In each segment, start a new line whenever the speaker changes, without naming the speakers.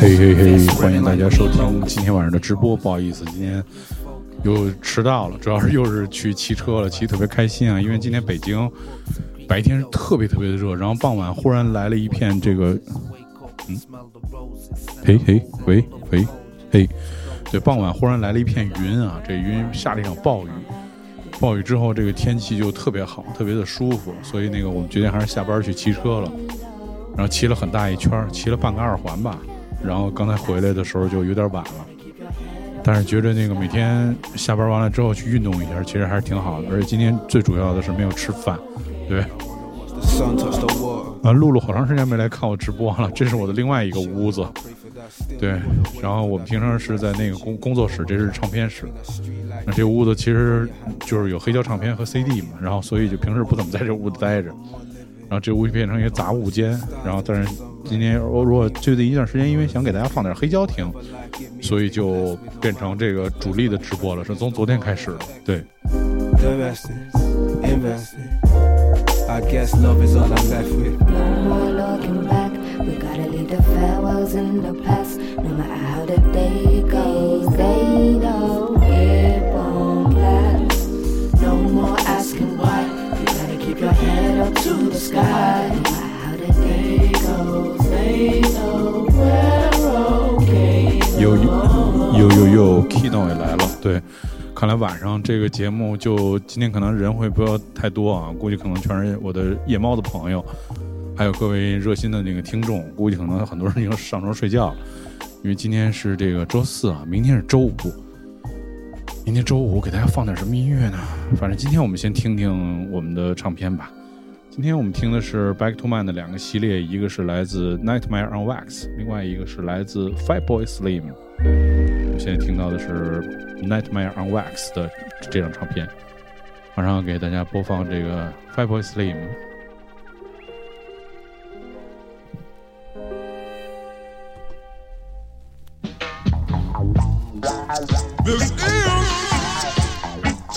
嘿嘿嘿！欢迎大家收听今天晚上的直播。不好意思，今天又迟到了，主要是又是去骑车了，骑特别开心啊！因为今天北京白天特别特别的热，然后傍晚忽然来了一片这个，嗯，嘿嘿，喂喂，嘿，对，傍晚忽然来了一片云啊，这云下了一场暴雨，暴雨之后这个天气就特别好，特别的舒服，所以那个我们决定还是下班去骑车了。然后骑了很大一圈，骑了半个二环吧。然后刚才回来的时候就有点晚了，但是觉着那个每天下班完了之后去运动一下，其实还是挺好的。而且今天最主要的是没有吃饭，对。啊，露露好长时间没来看我直播了，这是我的另外一个屋子。对，然后我们平常是在那个工工作室，这是唱片室。那这屋子其实就是有黑胶唱片和 CD 嘛，然后所以就平时不怎么在这屋子待着。然后这屋变成一个杂物间，然后但是今天我如果最近一段时间，因为想给大家放点黑胶听，所以就变成这个主力的直播了，是从昨天开始的，对。有有有有，Kino 也来了。对，看来晚上这个节目就今天可能人会不要太多啊，估计可能全是我的夜猫的朋友，还有各位热心的那个听众，估计可能很多人已经上床睡觉了，因为今天是这个周四啊，明天是周五。明天周五给大家放点什么音乐呢？反正今天我们先听听我们的唱片吧。今天我们听的是 Back to Man 的两个系列，一个是来自 Nightmare on Wax，另外一个是来自 Five Boy Slim。我们现在听到的是 Nightmare on Wax 的这张唱片，马上给大家播放这个 Five Boy Slim。This is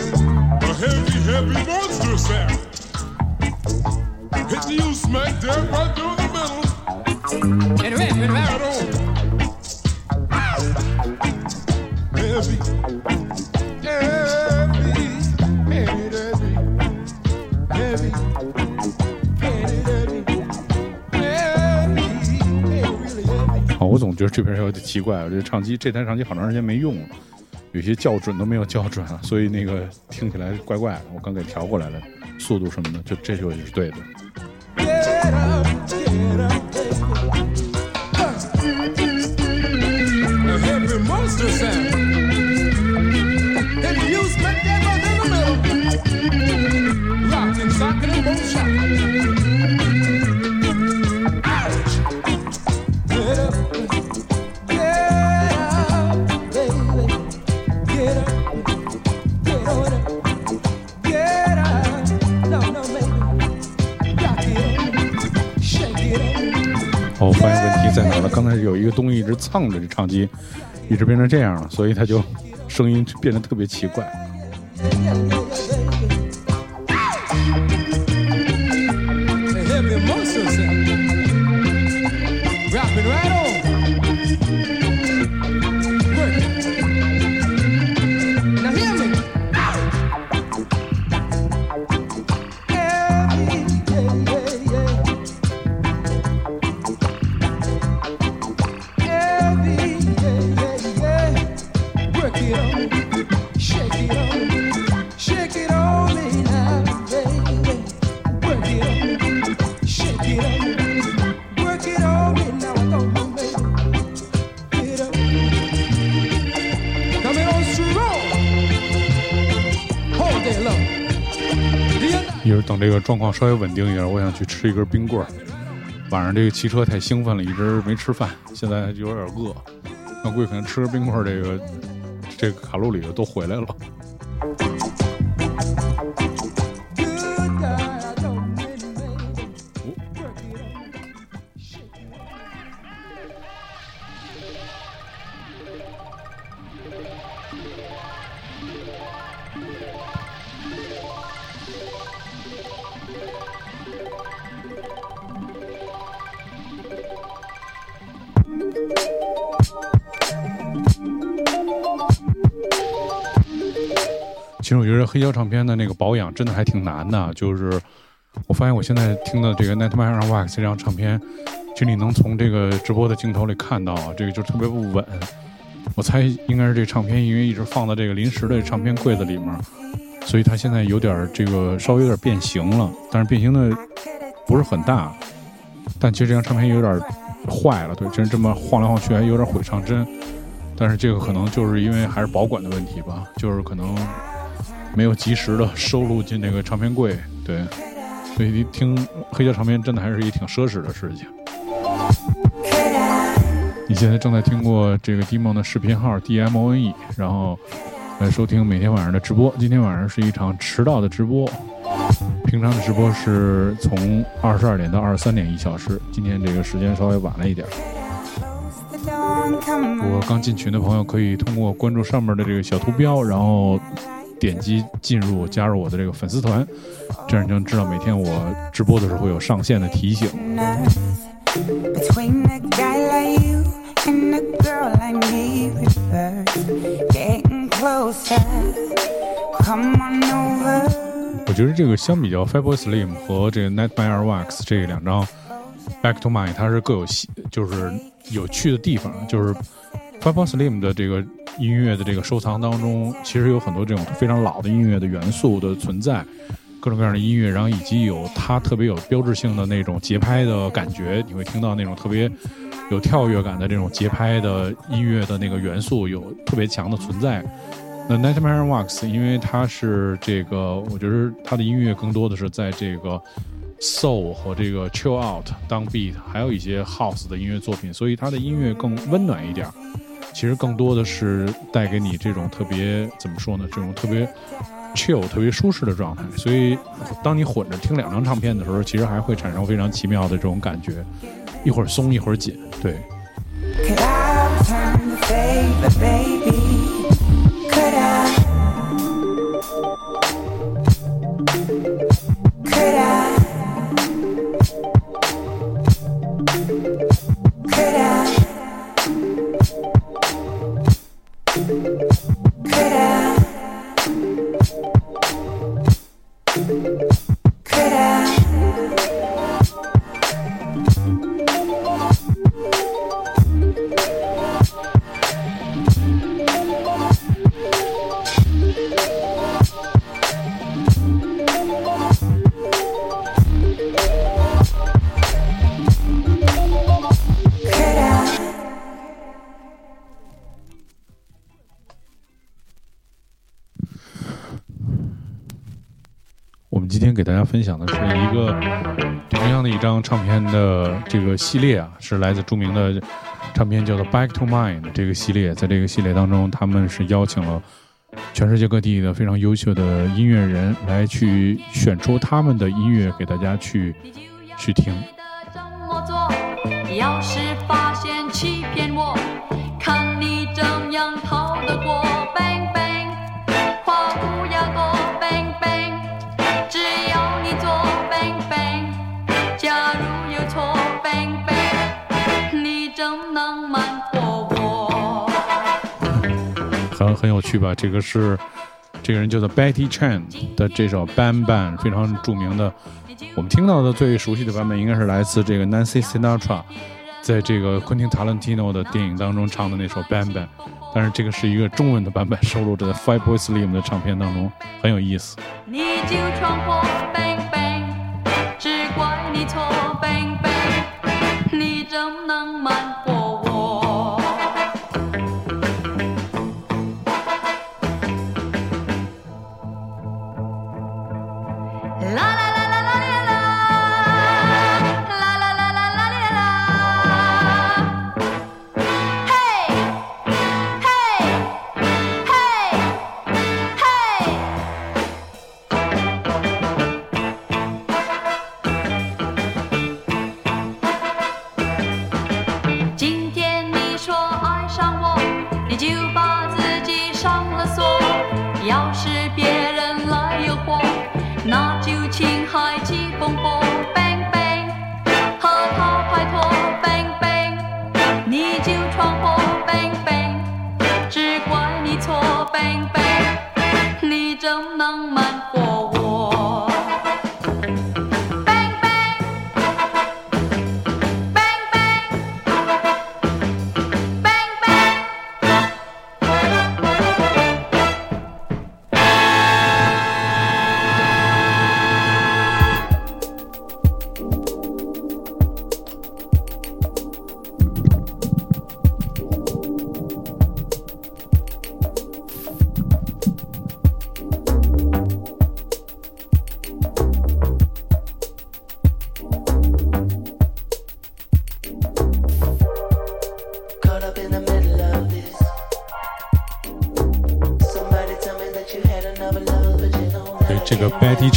a heavy, heavy monster sound. Hitting you smack dead right through the middle. And right, and right on. Heavy, heavy, heavy, heavy. 好，我总觉得这边有点奇怪啊，这唱机这台唱机好长时间没用了，有些校准都没有校准，所以那个听起来怪怪的。我刚给调过来了，速度什么的，就这就是对的。直蹭着这唱机，一直变成这样了，所以它就声音变得特别奇怪。状况稍微稳定一点，我想去吃一根冰棍儿。晚上这个骑车太兴奋了，一直没吃饭，现在有点饿。那估计可能吃根冰棍儿，这个这个卡路里的都回来了。其实我觉得黑胶唱片的那个保养真的还挺难的，就是我发现我现在听的这个 Nightmare on Wax 这张唱片，其实你能从这个直播的镜头里看到，这个就特别不稳。我猜应该是这唱片因为一直放在这个临时的唱片柜子里面，所以它现在有点这个稍微有点变形了，但是变形的不是很大。但其实这张唱片有点坏了，对，真是这么晃来晃去还有点毁唱针。但是这个可能就是因为还是保管的问题吧，就是可能没有及时的收录进那个唱片柜，对。所以听黑胶唱片真的还是一挺奢侈的事情。你现在正在听过这个 D M O N 的视频号 D M O N E，然后来收听每天晚上的直播。今天晚上是一场迟到的直播，平常的直播是从二十二点到二十三点一小时，今天这个时间稍微晚了一点。我刚进群的朋友可以通过关注上面的这个小图标，然后点击进入加入我的这个粉丝团，这样就能知道每天我直播的时候会有上线的提醒。我觉得这个相比较 Fabulous Slim 和这个 Nightmare Wax 这两张 Back to Mine，它是各有，就是有趣的地方。就是 Fable Slim 的这个音乐的这个收藏当中，其实有很多这种非常老的音乐的元素的存在，各种各样的音乐，然后以及有它特别有标志性的那种节拍的感觉，你会听到那种特别。有跳跃感的这种节拍的音乐的那个元素有特别强的存在。那 Nightmare Wax 因为它是这个，我觉得它的音乐更多的是在这个 soul 和这个 chill out down beat，还有一些 house 的音乐作品，所以它的音乐更温暖一点儿。其实更多的是带给你这种特别怎么说呢？这种特别 chill、特别舒适的状态。所以当你混着听两张唱片的时候，其实还会产生非常奇妙的这种感觉。一会儿松一会儿紧，对。系列啊，是来自著名的唱片叫做《Back to Mind》这个系列。在这个系列当中，他们是邀请了全世界各地的非常优秀的音乐人来去选出他们的音乐给大家去去听。很很有趣吧？这个是这个人叫做 Betty Chan 的这首 Ban Ban，非常著名的。我们听到的最熟悉的版本应该是来自这个 Nancy Sinatra，在这个昆汀塔伦蒂诺的电影当中唱的那首 Ban Ban。但是这个是一个中文的版本，收录在 Five Boys lim 的唱片当中，很有意思。你就闯祸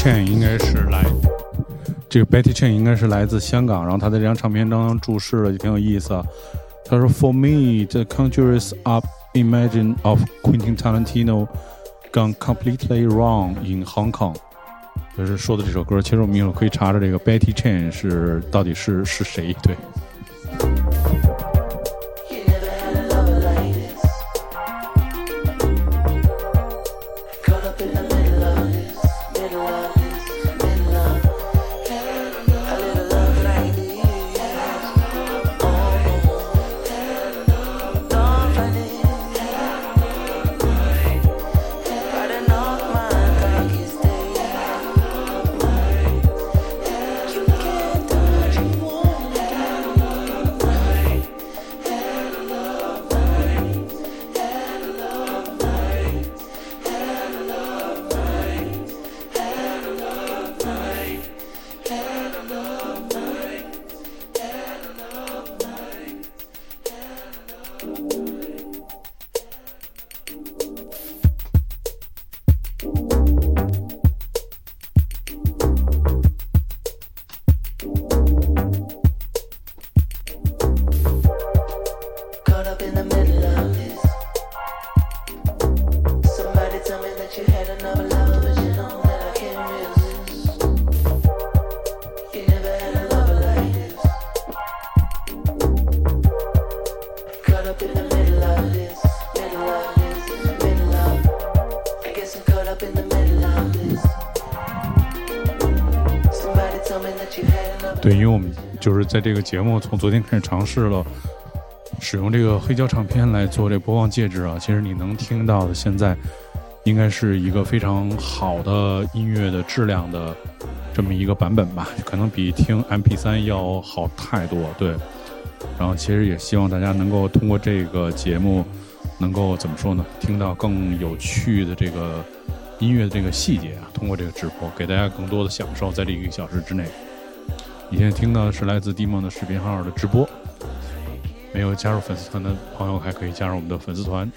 Chan 应该是来，这个 Betty Chan 应该是来自香港，然后他在这张唱片当中注释了，就挺有意思啊。他说：“For me, the conjures up imagine of Quentin Tarantino gone completely wrong in Hong Kong。”就是说的这首歌，其实我们一会儿可以查查这个 Betty Chan 是到底是是谁，对。我们就是在这个节目从昨天开始尝试了使用这个黑胶唱片来做这播放介质啊。其实你能听到的，现在应该是一个非常好的音乐的质量的这么一个版本吧，可能比听 MP 三要好太多。对，然后其实也希望大家能够通过这个节目，能够怎么说呢？听到更有趣的这个音乐的这个细节啊，通过这个直播，给大家更多的享受，在这一个小时之内。你现在听到的是来自迪梦的视频号的直播，没有加入粉丝团的朋友还可以加入我们的粉丝团。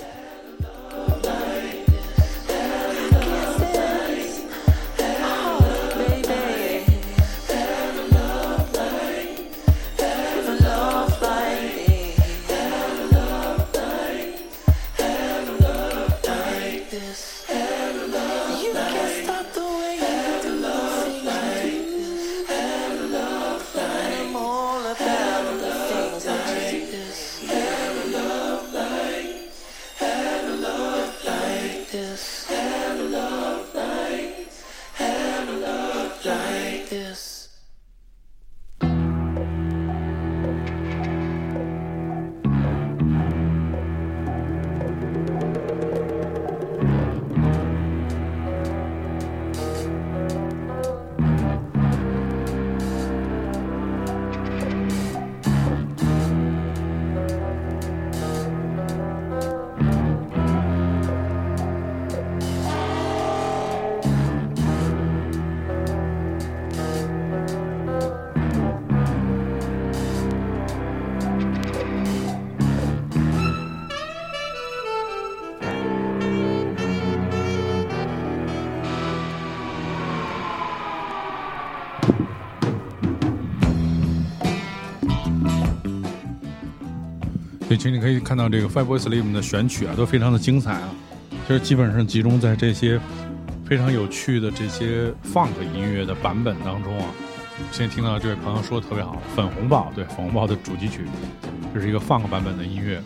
看到这个 Five Boys Slim 的选曲啊，都非常的精彩啊。其实基本上集中在这些非常有趣的这些 Funk 音乐的版本当中啊。现在听到这位朋友说的特别好，粉红豹对粉红豹的主题曲，这是一个 Funk 版本的音乐。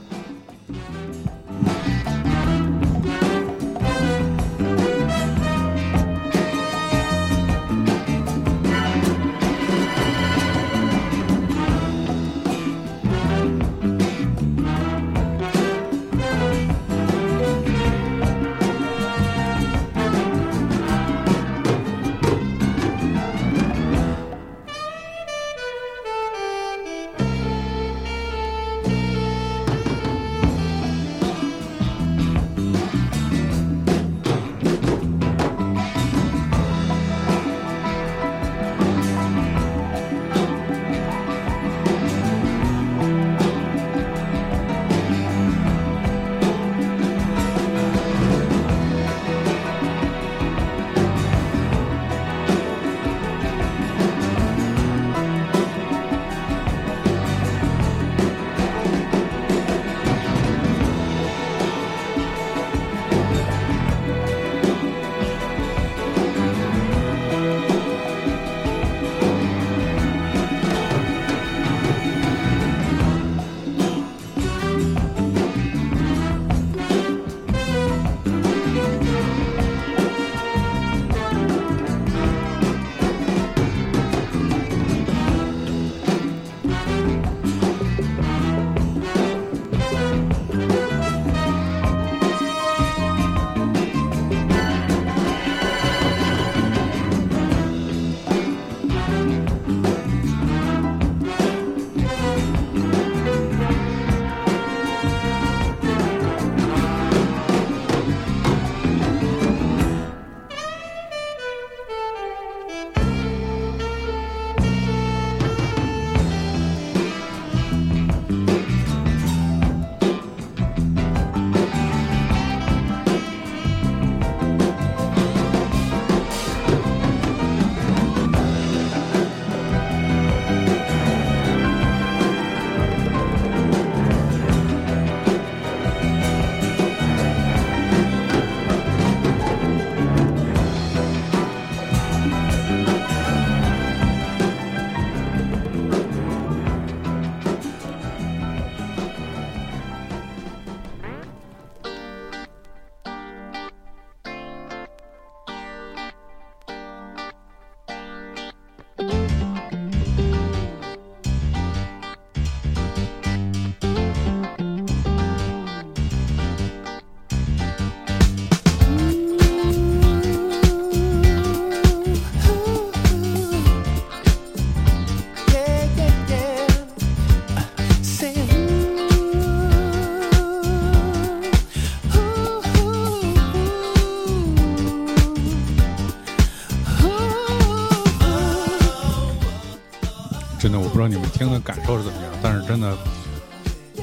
听的感受是怎么样，但是真的，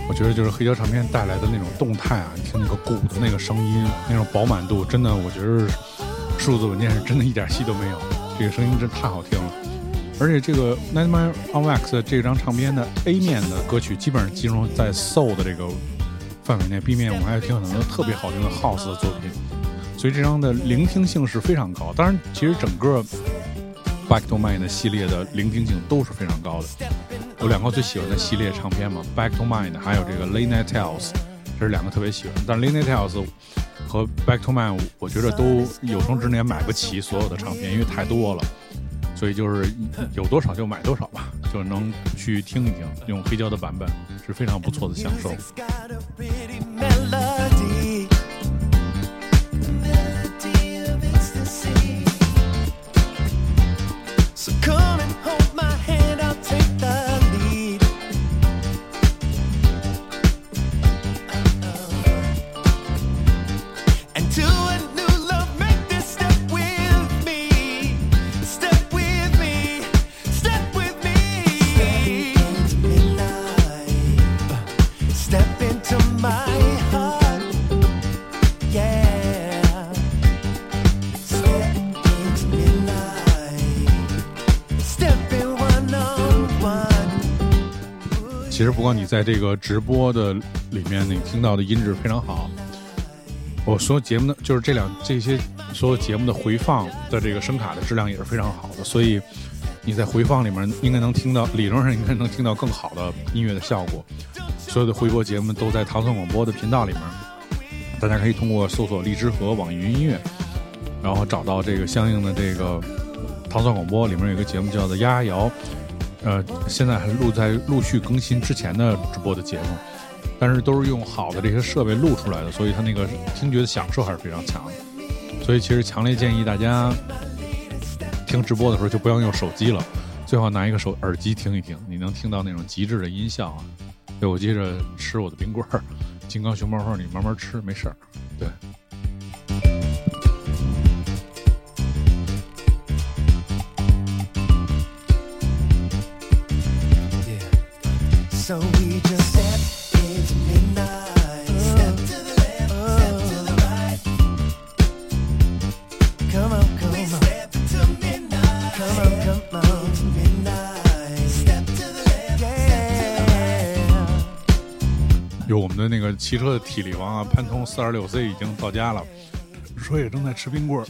我觉得就是黑胶唱片带来的那种动态啊，你听那个鼓的那个声音，那种饱满度，真的，我觉得数字文件是真的一点戏都没有，这个声音真太好听了。而且这个《Nightmare on Wax》这张唱片的 A 面的歌曲基本上集中在 Soul 的这个范围内，B 面我们还有听很多特别好听的 House 的作品，所以这张的聆听性是非常高。当然，其实整个。Back to Mine 系列的聆听性都是非常高的，有两个最喜欢的系列唱片嘛，Back to Mind 还有这个 Late Night Tales，这是两个特别喜欢。但 Late Night Tales 和 Back to Mind 我觉得都有生之年买不起所有的唱片，因为太多了，所以就是有多少就买多少吧，就能去听一听，用黑胶的版本是非常不错的享受。你在这个直播的里面，你听到的音质非常好。我说节目的就是这两这些所有节目的回放的这个声卡的质量也是非常好的，所以你在回放里面应该能听到，理论上应该能听到更好的音乐的效果。所有的回播节目都在唐宋广播的频道里面，大家可以通过搜索荔枝和网易云音乐，然后找到这个相应的这个唐宋广播里面有一个节目叫做《丫丫摇》。呃，现在还录在陆续更新之前的直播的节目，但是都是用好的这些设备录出来的，所以它那个听觉的享受还是非常强的。所以其实强烈建议大家听直播的时候就不要用手机了，最好拿一个手耳机听一听，你能听到那种极致的音效啊。对，我接着吃我的冰棍儿，金刚熊猫号，你慢慢吃，没事儿。对。骑车的体力王啊，潘通四二六 C 已经到家了，说也正在吃冰棍儿。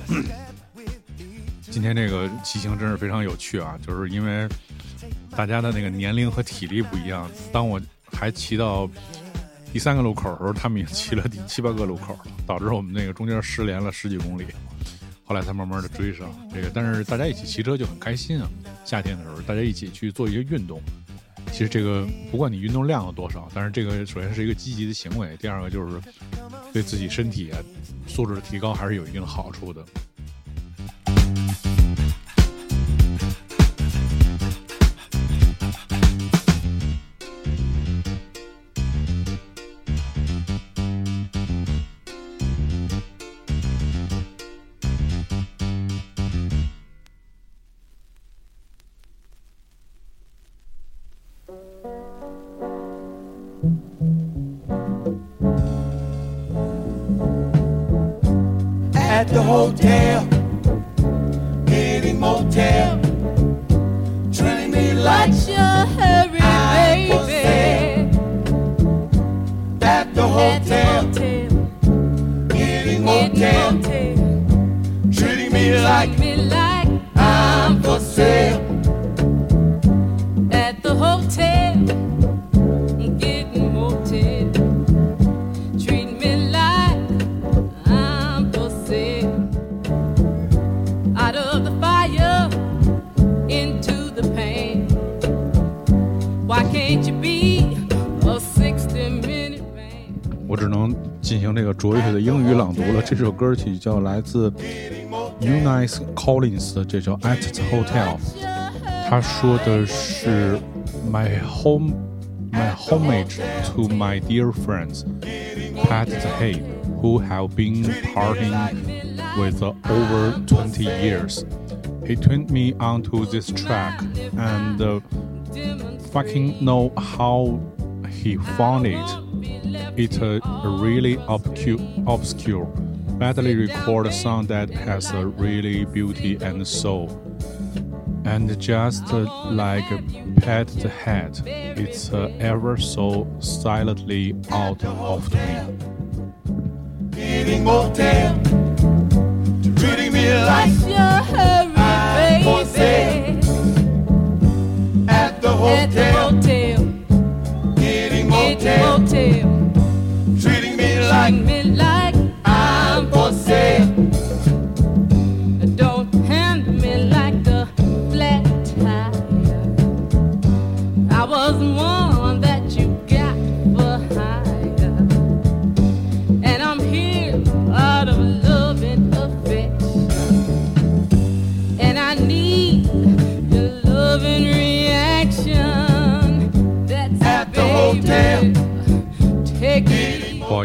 今天这个骑行真是非常有趣啊，就是因为。大家的那个年龄和体力不一样。当我还骑到第三个路口的时候，他们已经骑了第 七八个路口了，导致我们那个中间失联了十几公里。后来才慢慢的追上这个，但是大家一起骑车就很开心啊。夏天的时候，大家一起去做一些运动。其实这个不管你运动量有多少，但是这个首先是一个积极的行为，第二个就是对自己身体素质的提高还是有一定的好处的。歌曲，叫来自 Eunice Collins 的，这叫 At the Hotel。他说的是 My home, my homage to my dear friends Pat the Hay, who have been parting with over 20 years. He turned me onto this track and fucking know how he found it. It's a really obscure, obscure, badly recorded song that has a really beauty and soul. And just like a pet the hat, it's uh, ever so silently out of me.
Eating motel, treating me like
What's your hurry,
for sale. at the
At the
hotel.
hotel,
Eating
at the
motel,
hotel,
treating me like
treat me like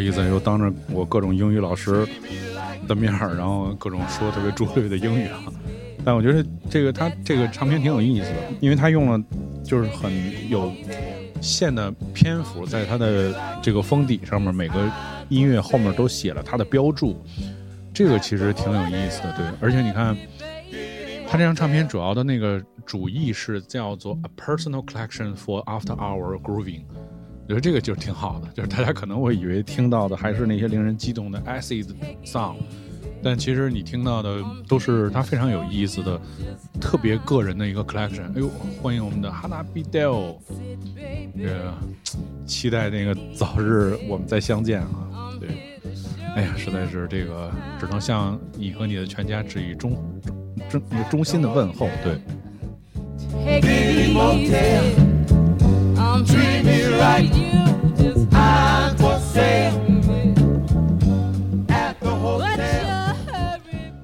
意思，又当着我各种英语老师的面儿，然后各种说特别拙劣的英语啊。但我觉得这个他这个唱片挺有意思的，因为他用了就是很有线的篇幅，在他的这个封底上面，每个音乐后面都写了他的标注，这个其实挺有意思的，对。而且你看，他这张唱片主要的那个主意是叫做 A Personal Collection for After Hour Grooving。我觉得这个就是挺好的，就是大家可能会以为听到的还是那些令人激动的 acid song，但其实你听到的都是他非常有意思的、特别个人的一个 collection。哎呦，欢迎我们的哈娜比 Del，这个期待那个早日我们再相见啊！对，哎呀，实在是这个只能向你和你的全家致以衷衷衷衷心的问候。对。
I'm
treating
you right.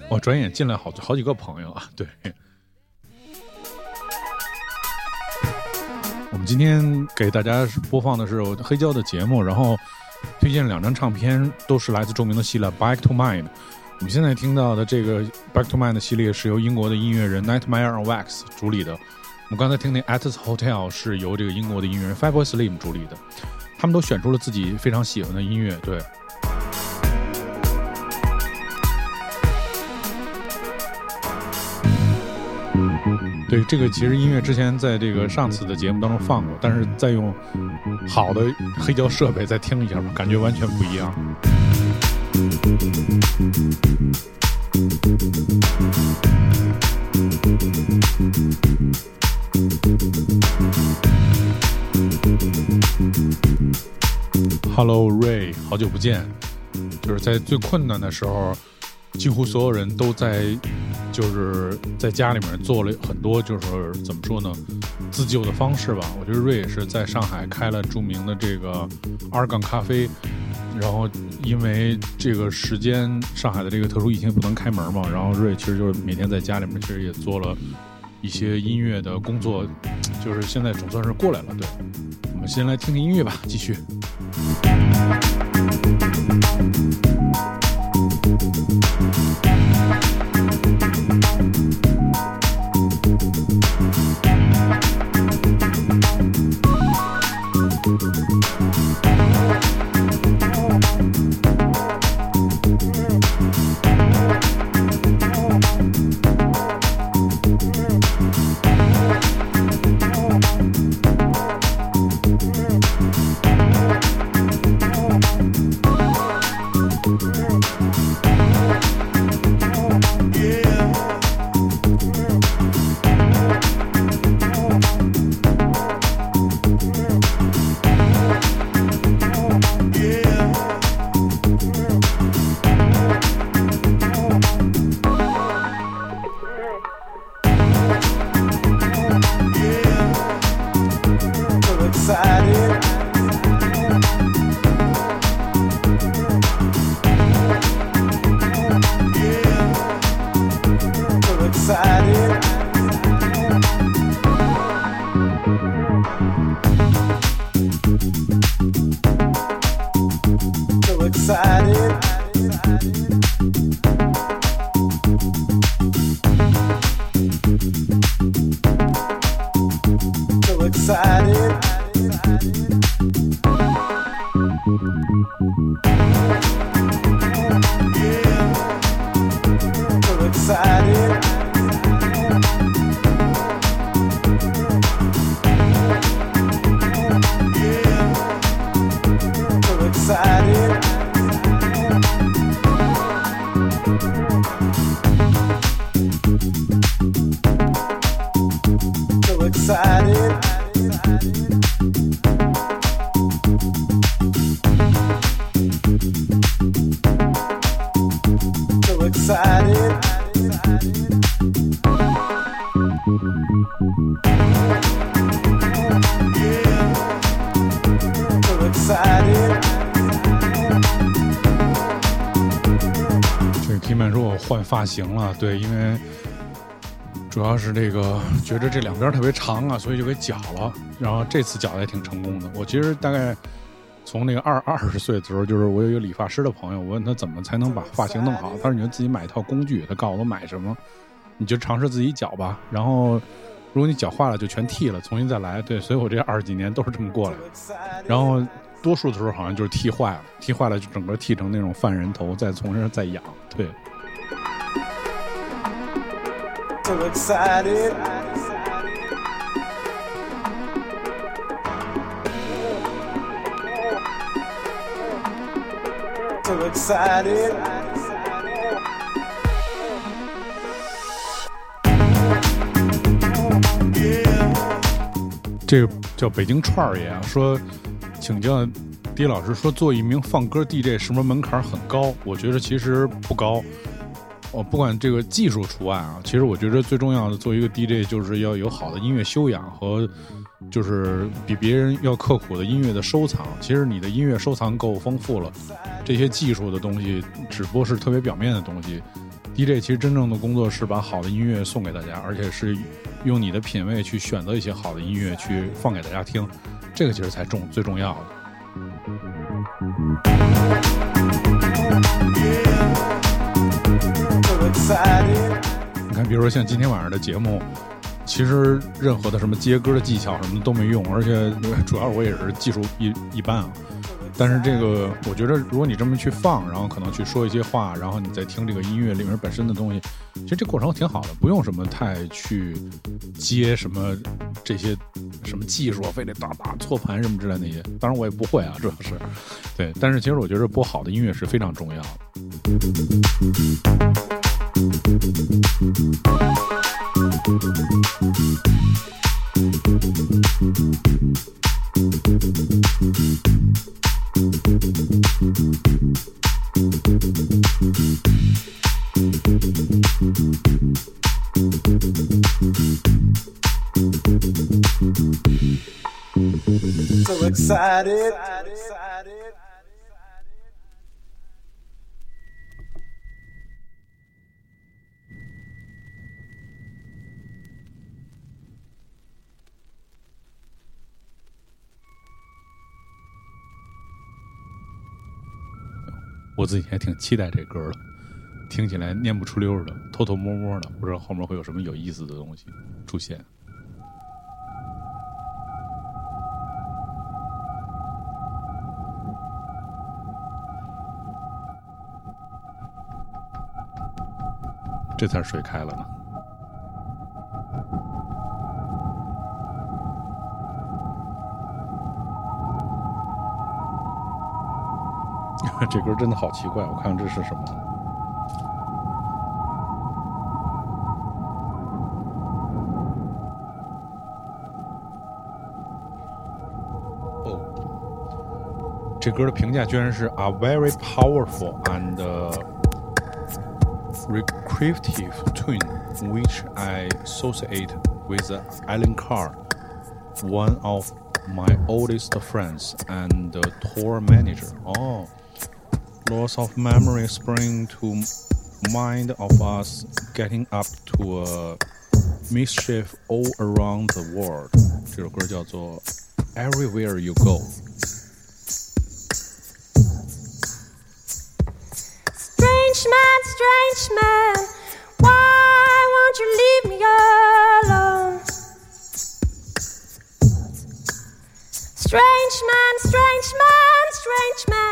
Oh, 转眼进来好好几个朋友啊，对。我们今天给大家播放的是黑胶的节目，然后推荐两张唱片，都是来自著名的系列《Back to Mind》。我们现在听到的这个《Back to Mind》系列是由英国的音乐人 Nightmare on Wax 主理的。我们刚才听那《At the Hotel》是由这个英国的音乐人 Fatboy Slim 主理的。他们都选出了自己非常喜欢的音乐，对。对，这个其实音乐之前在这个上次的节目当中放过，但是再用好的黑胶设备再听一下吧，感觉完全不一样。Hello Ray，好久不见。就是在最困难的时候，几乎所有人都在，就是在家里面做了很多，就是怎么说呢，自救的方式吧。我觉得瑞也是在上海开了著名的这个二杠咖啡，然后因为这个时间，上海的这个特殊疫情不能开门嘛，然后瑞其实就是每天在家里面，其实也做了一些音乐的工作，就是现在总算是过来了。对，我们先来听听音乐吧，继续。发型了，对，因为主要是这个觉着这两边特别长啊，所以就给绞了。然后这次绞的也挺成功的。我其实大概从那个二二十岁的时候，就是我有一个理发师的朋友，我问他怎么才能把发型弄好，他说你就自己买一套工具。他告诉我买什么，你就尝试自己绞吧。然后如果你绞坏了，就全剃了，重新再来。对，所以我这二十几年都是这么过来的。然后多数的时候好像就是剃坏了，剃坏了就整个剃成那种犯人头，再从这再养。对。
So excited. So excited.
这个叫北京串儿爷啊，说请教狄老师说，做一名放歌 DJ 是不是门槛很高？我觉得其实不高。我不管这个技术除外啊，其实我觉得最重要的做一个 DJ 就是要有好的音乐修养和就是比别人要刻苦的音乐的收藏。其实你的音乐收藏够丰富了，这些技术的东西只不过是特别表面的东西。DJ 其实真正的工作是把好的音乐送给大家，而且是用你的品味去选择一些好的音乐去放给大家听，这个其实才重最重要的。你看，比如说像今天晚上的节目，其实任何的什么接歌的技巧什么的都没用，而且 主要我也是技术一一般啊。但是这个，我觉得如果你这么去放，然后可能去说一些话，然后你再听这个音乐里面本身的东西，其实这过程挺好的，不用什么太去接什么这些什么技术，非得打打错盘什么之类那些。当然我也不会啊，主要是对。但是其实我觉得播好的音乐是非常重要的。
So excited.
我自己还挺期待这歌的，听起来念不出溜的，偷偷摸摸的，不知道后面会有什么有意思的东西出现。这才是水开了呢。这歌真的好奇怪，我看看这是什么。哦，这歌的评价居然是 a very powerful and uh, recreative tune, which I associate with Alan Carr, one of my oldest friends and the tour manager. Oh, loss of memory spring to mind of us getting up to a mischief all around the world. 这首歌叫做 Everywhere You Go。
Strange man, strange man, why won't you leave me alone? Strange man, strange man, strange man,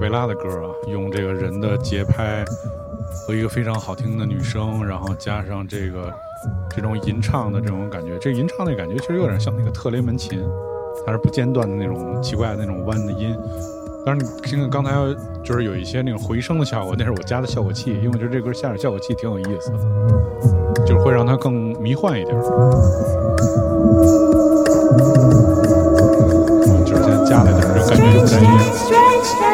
贝拉的歌啊，用这个人的节拍和一个非常好听的女声，然后加上这个这种吟唱的这种感觉，这吟唱的感觉其实有点像那个特雷门琴，它是不间断的那种奇怪的那种弯的音。当然，你听刚才就是有一些那种回声的效果，那是我加的效果器，因为我觉得这歌下点效果器挺有意思的，就是会让它更迷幻一点。就是现在加了点，就感觉有
Strange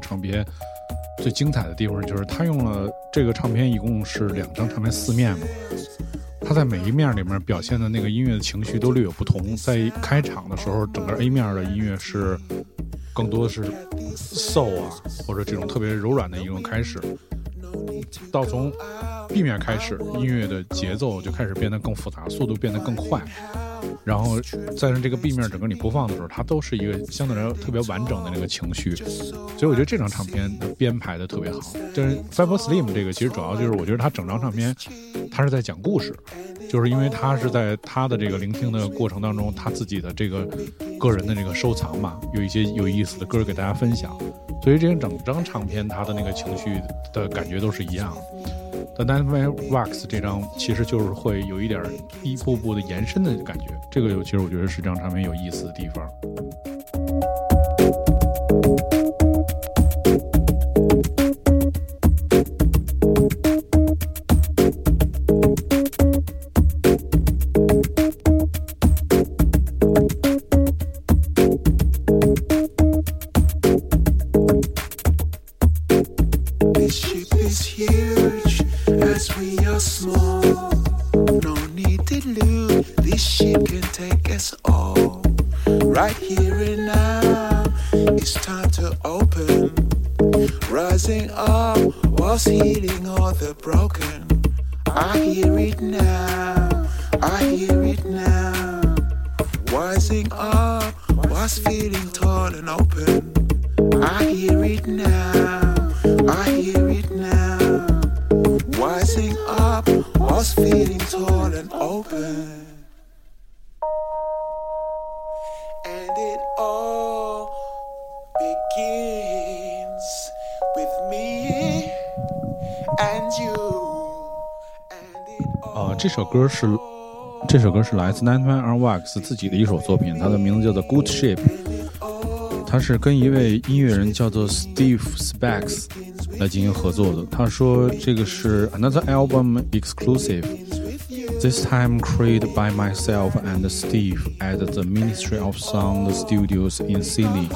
唱片最精彩的地方就是他用了这个唱片一共是两张唱片四面嘛，他在每一面里面表现的那个音乐的情绪都略有不同。在开场的时候，整个 A 面的音乐是更多的是 soul 啊，或者这种特别柔软的一种开始。到从 B 面开始，音乐的节奏就开始变得更复杂，速度变得更快。然后在这个 B 面整个你播放的时候，它都是一个相对来说特别完整的那个情绪，所以我觉得这张唱片编排的特别好。就是 Fable Slim 这个其实主要就是我觉得它整张唱片它是在讲故事，就是因为他是在他的这个聆听的过程当中，他自己的这个个人的这个收藏嘛，有一些有意思的歌给大家分享，所以这些整张唱片它的那个情绪的感觉都是一样的。但 Night My Wax 这张其实就是会有一点一步步的延伸的感觉，这个有其实我觉得是这张唱片有意思的地方。这首歌是这首歌是来自 Nine Man R Wax 自己的一首作品，它的名字叫做《Good Ship》。他是跟一位音乐人叫做 Steve Specs 来进行合作的。他说这个是 another album exclusive。This time created by myself and Steve at the Ministry of Sound Studios in Sydney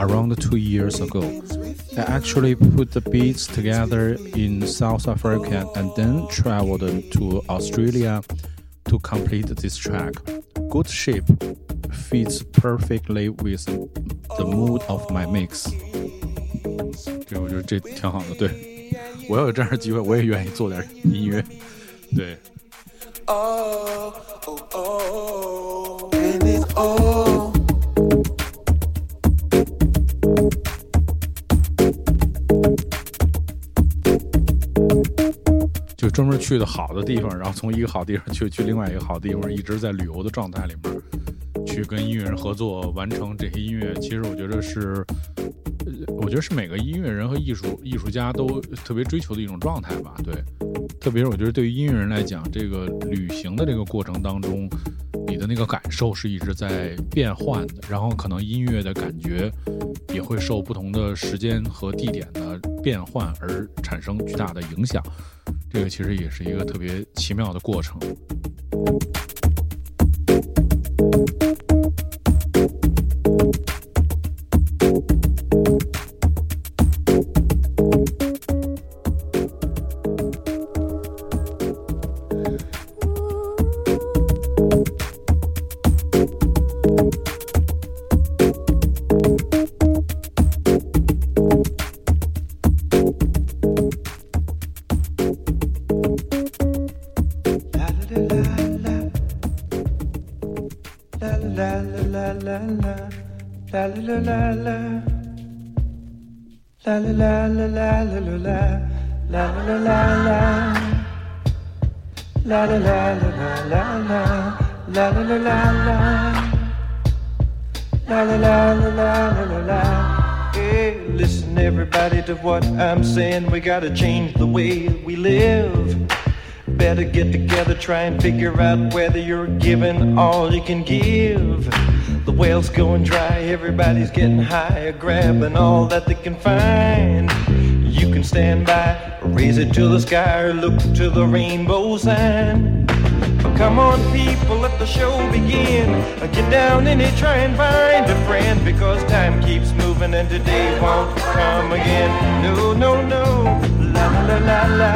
around two years ago. I actually put the beats together in South Africa and then traveled to Australia to complete this track. Good Ship fits perfectly with the mood of my mix. 对，我觉得这挺好的。对，我要有这样的机会，我也愿意做点音乐。对，
oh, oh, oh,
专门去的好的地方，然后从一个好地方去去另外一个好地方，一直在旅游的状态里面，去跟音乐人合作完成这些音乐。其实我觉得是，我觉得是每个音乐人和艺术艺术家都特别追求的一种状态吧。对，特别是我觉得对于音乐人来讲，这个旅行的这个过程当中，你的那个感受是一直在变换的，然后可能音乐的感觉也会受不同的时间和地点的变换而产生巨大的影响。这个其实也是一个特别奇妙的过程。
Gotta change the way we live Better get together, try and figure out whether you're giving all you can give. The well's going dry, everybody's getting higher, grabbing all that they can find. You can stand by, raise it to the sky, or look to the rainbow sign. But come on, people, begin. Uh, Get down in it, try and find a friend, because time keeps moving and today won't come again. No, no, no, la la la la la.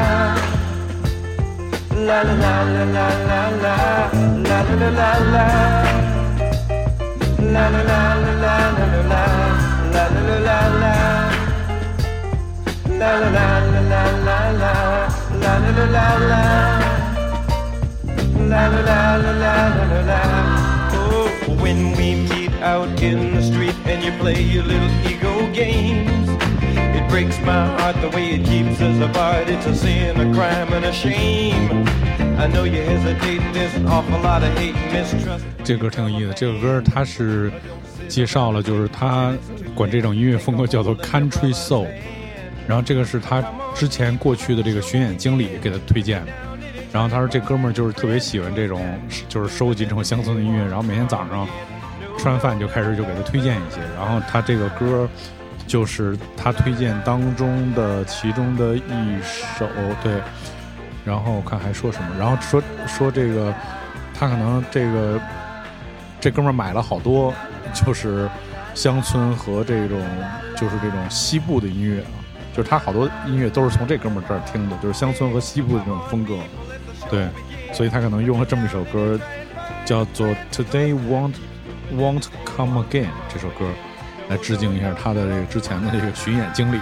La la la la la la la la la la la la La la la la la la la la la la la la la La la la la la la la la la la la la La la la Oh, when we meet out in the street and you play your little ego games It breaks my heart the way it keeps us apart. It's a sin, a crime, and a shame. I know you hesitate, there's an awful lot of hate and mistrust.
这歌挺有意思，这个歌它是介绍了，就是他管这种音乐风格叫做 country soul，然后这个是他之前过去的这个巡演经理给他推荐的，然后他说这哥们儿就是特别喜欢这种，就是收集这种乡村的音乐，然后每天早上吃完饭就开始就给他推荐一些，然后他这个歌就是他推荐当中的其中的一首，对，然后我看还说什么，然后说说这个他可能这个这哥们儿买了好多，就是乡村和这种就是这种西部的音乐啊，就是他好多音乐都是从这哥们儿这儿听的，就是乡村和西部的这种风格，对，所以他可能用了这么一首歌，叫做《Today Won't Won't Come Again》这首歌，来致敬一下他的这个之前的这个巡演经历。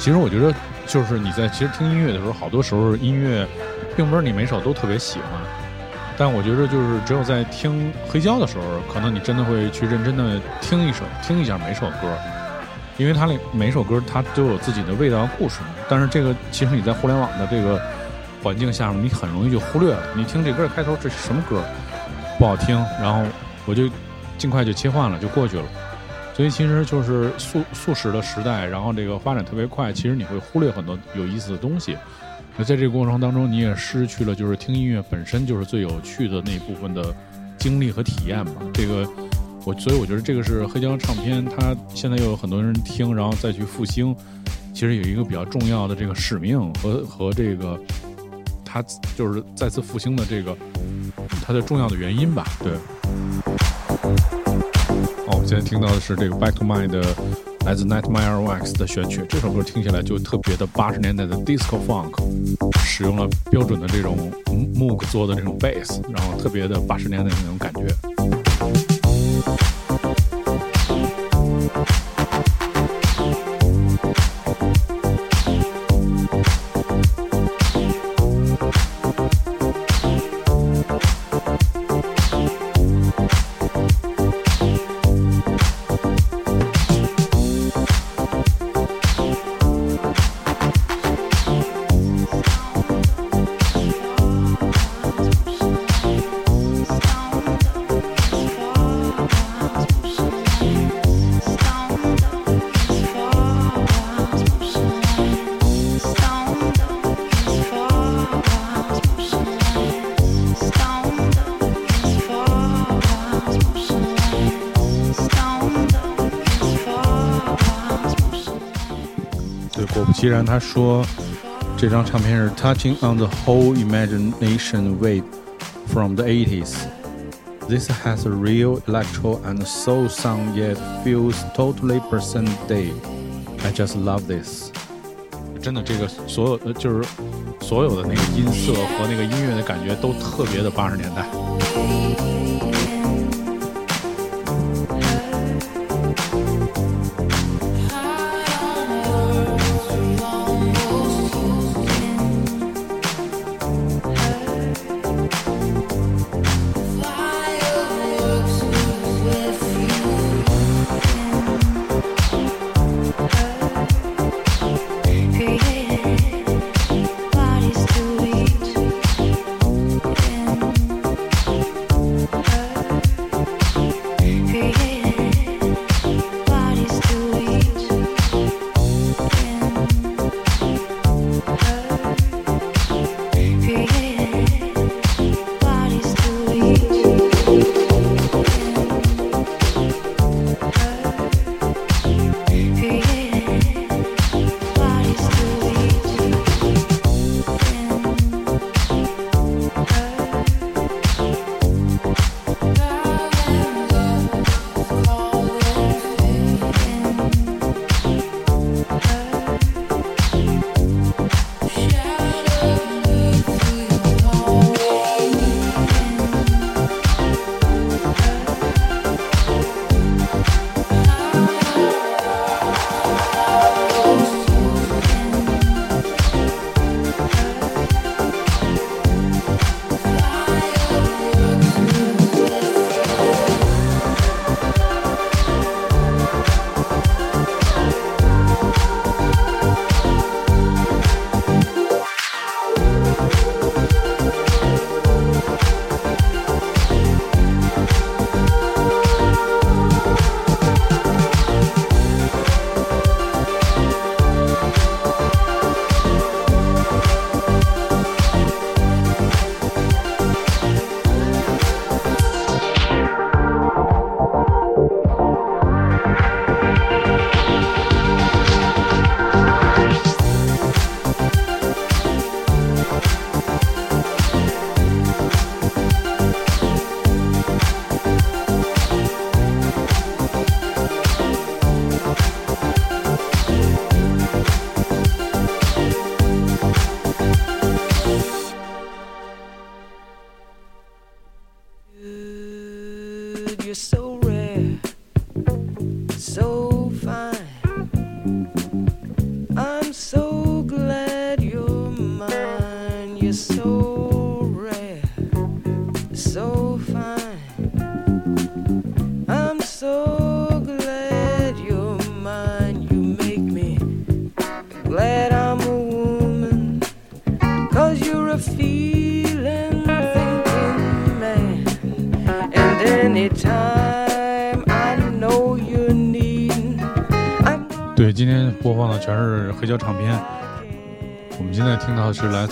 其实我觉得，就是你在其实听音乐的时候，好多时候音乐并不是你每首都特别喜欢，但我觉得就是只有在听黑胶的时候，可能你真的会去认真的听一首，听一下每首歌，因为它那每首歌它都有自己的味道和故事。但是这个其实你在互联网的这个环境下面，你很容易就忽略了。你听这歌的开头这是什么歌，不好听，然后我就尽快就切换了，就过去了。所以其实就是速速食的时代，然后这个发展特别快，其实你会忽略很多有意思的东西。在这个过程当中，你也失去了就是听音乐本身就是最有趣的那一部分的经历和体验吧。这个我所以我觉得这个是黑胶唱片，它现在又有很多人听，然后再去复兴，其实有一个比较重要的这个使命和和这个它就是再次复兴的这个它的重要的原因吧。对。哦，我现在听到的是这个《Back to Mind》的来自 Nightmare Wax 的选曲。这首歌听起来就特别的八十年代的 Disco Funk，使用了标准的这种 Moog 做的这种 Bass，然后特别的八十年代那种感觉。然，他说这张唱片是 Touching on the whole imagination wave from the 80s. This has a real electro and soul sound yet feels totally present day. I just love this. 真的，这个所有的就是所有的那个音色和那个音乐的感觉都特别的八十年代。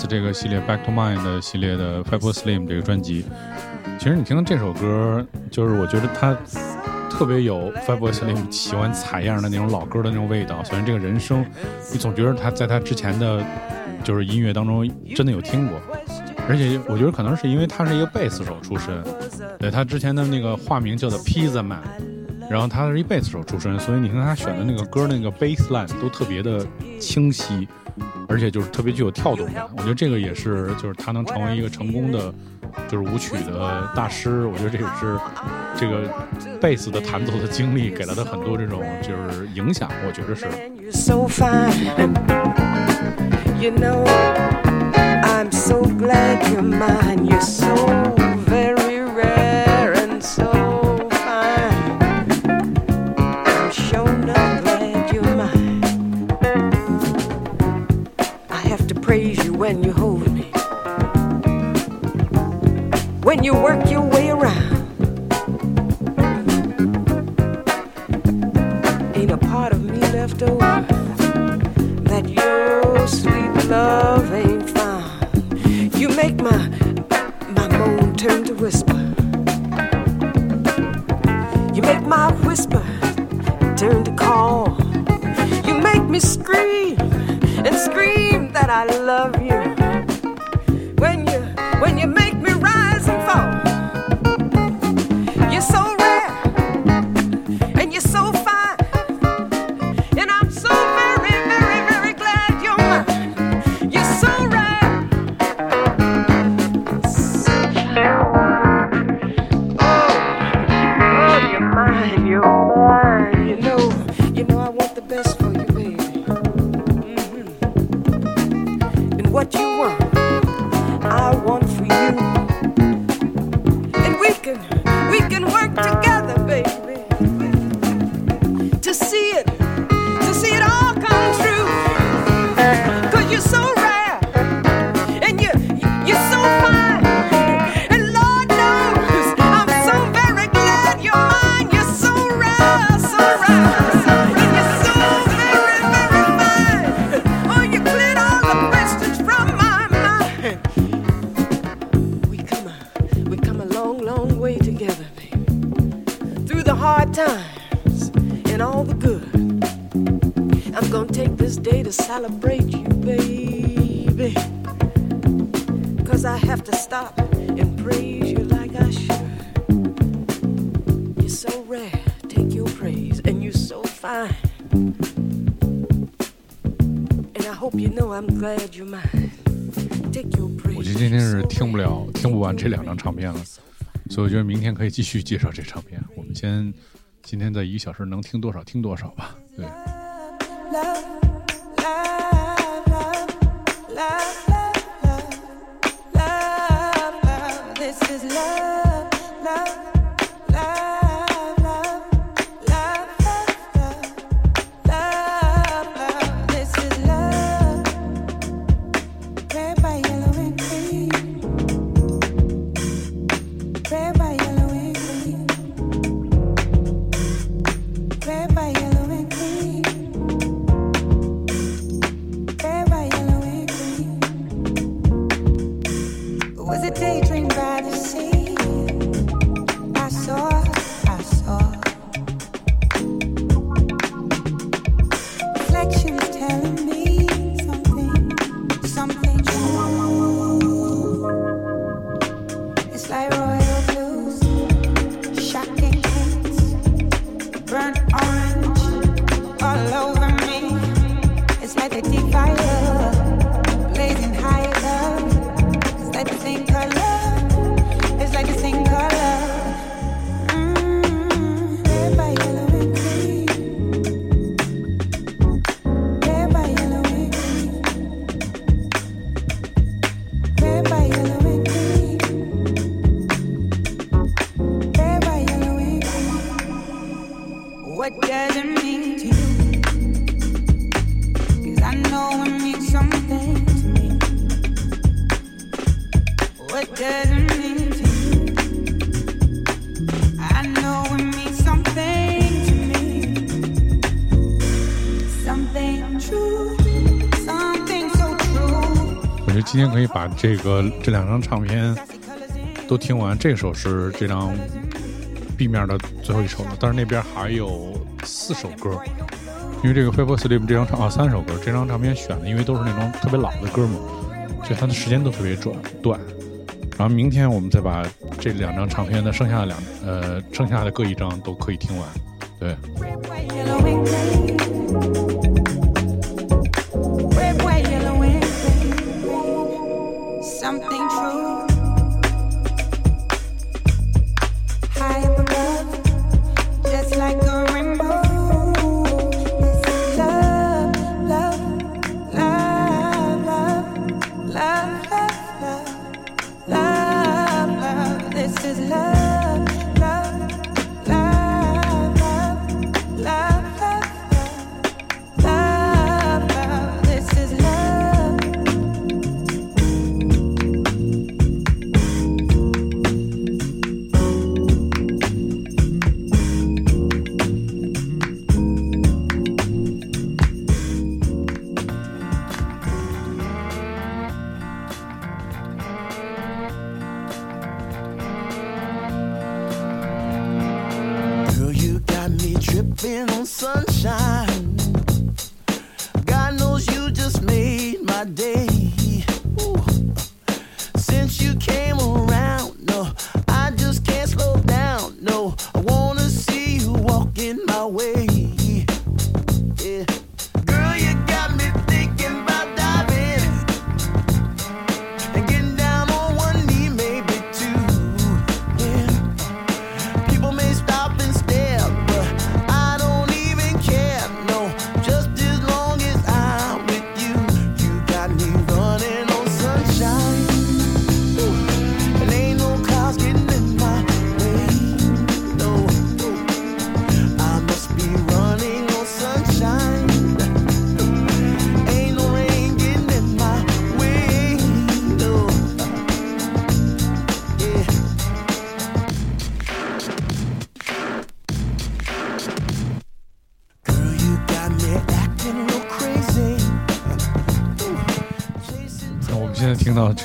这个系列《Back to Mine》的系列的《Five Slim》这个专辑。其实你听到这首歌，就是我觉得他特别有 Five Slim 喜欢采样的那种老歌的那种味道。虽然这个人声，你总觉得他在他之前的，就是音乐当中真的有听过。而且我觉得可能是因为他是一个贝斯手出身，对他之前的那个化名叫做 Pizza Man，然后他是一贝斯手出身，所以你看他选的那个歌那个 bass line 都特别的清晰，而且就是特别具有跳动感。我觉得这个也是就是他能成为一个成功的就是舞曲的大师，我觉得这也是这个贝斯的弹奏的经历给了他很多这种就是影响，我觉得是。
You're so you work your
我觉得今天是听不了、听不完这两张唱片了，所以我觉得明天可以继续介绍这唱片。我们先今天在一个小时能听多少听多少吧。
这个这两张唱片都听完。这首是这张 B 面的最后一首了，但是那边还有四首歌。因为这个《Fable Sleep》这张唱啊三首歌，这张唱片选的因为都是那种特别老的歌嘛，所以它的时间都特别短短。然后明天我们再把这两张唱片的剩下的两呃剩下的各一张都可以听完。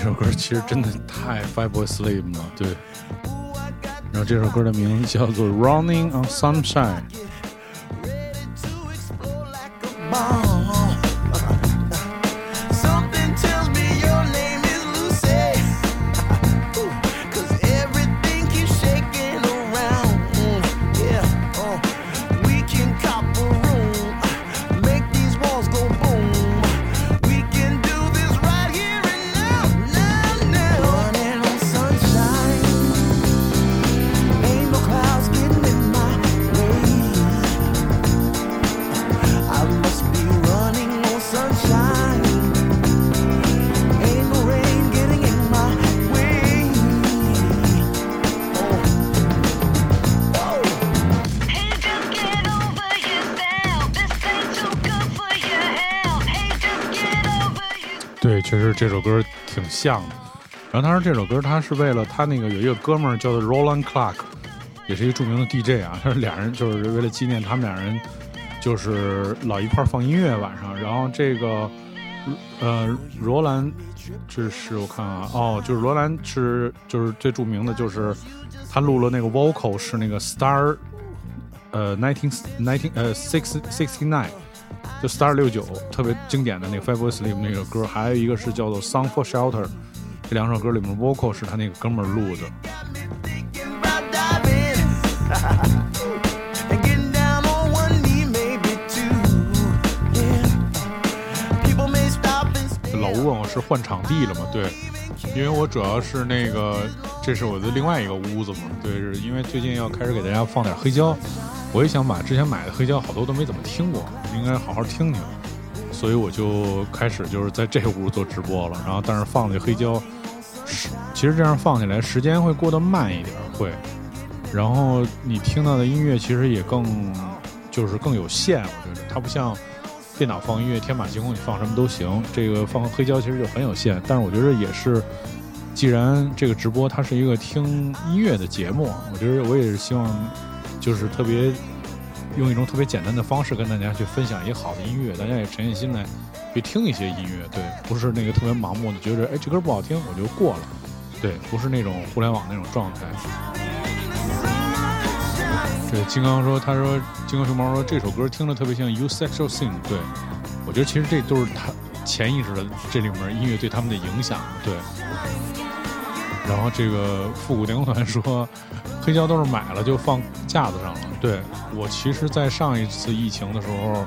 这首歌其实真的太 Five Boys Live 了，对。然后这首歌的名字叫做《Running on Sunshine》。这首歌挺像的。然后他说这首歌他是为了他那个有一个哥们儿叫做 Roland Clark，也是一个著名的 DJ 啊，他是俩人就是为了纪念他们俩人，就是老一块放音乐晚上。然后这个呃罗兰，这是我看啊，哦，就是罗兰是就是最著名的就是他录了那个 vocal 是那个 Star 呃 nineteen nineteen 呃 six sixty nine。就 star 六九特别经典的那个 Fabulous Sleep 那个歌，还有一个是叫做 Song for Shelter，这两首歌里面 vocal 是他那个哥们儿录的。老吴问我是换场地了吗？对，因为我主要是那个，这是我的另外一个屋子嘛。对，是因为最近要开始给大家放点黑胶。我也想把之前买的黑胶好多都没怎么听过，应该好好听听。所以我就开始就是在这屋做直播了，然后但是放的黑胶，其实这样放起来时间会过得慢一点，会，然后你听到的音乐其实也更
就是更有限。我觉得它不像电脑放音乐天马行空，你放什么都行。这个放黑胶其实就很有限，但是我觉得也是，既然这个直播它是一个听音乐的节目，我觉得我也是希望，就是特别用一种特别简单的方式跟大家去分享一个好的音乐，大家也沉下心来去听一些音乐，对，不是那个特别盲目的觉得哎这歌不好听我就过了，对，不是那种互联网那种状态。对，金刚说，他说金刚熊猫说这首歌听着特别像 You Sexual Thing，对我觉得其实这都是他潜意识的这里面音乐对他们的影响，对。然后这个复古电工团说，黑胶都是买了就放架子上了。对我其实，在上一次疫情的时候，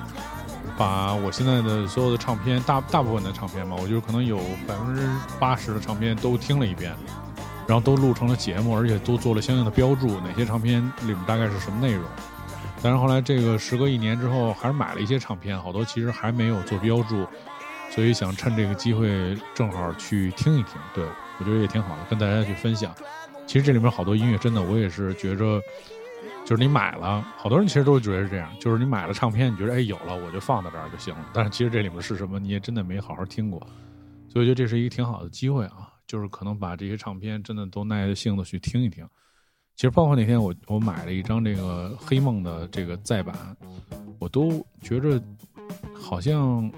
把我现在的所有的唱片，大大部分的唱片吧，我就可能有百分之八十的唱片都听了一遍，然后都录成了节目，而且都做了相应的标注，哪些唱片里面大概是什么内容。但是后来这个时隔一年之后，还是买了一些唱片，好多其实还没有做标注，所以想趁这个机会正好去听一听。对我觉得也挺好的，跟大家去分享。其实这里面好多音乐，真的我也是觉着，就是你买了，好多人其实都觉得是这样，就是你买了唱片，你觉得哎有了我就放在这儿就行了。但是其实这里面是什么，你也真的没好好听过，所以我觉得这是一个挺好的机会啊，就是可能把这些唱片真的都耐着性子去听一听。其实包括那天我我买了一张这个黑梦的这个再版，我都觉着好像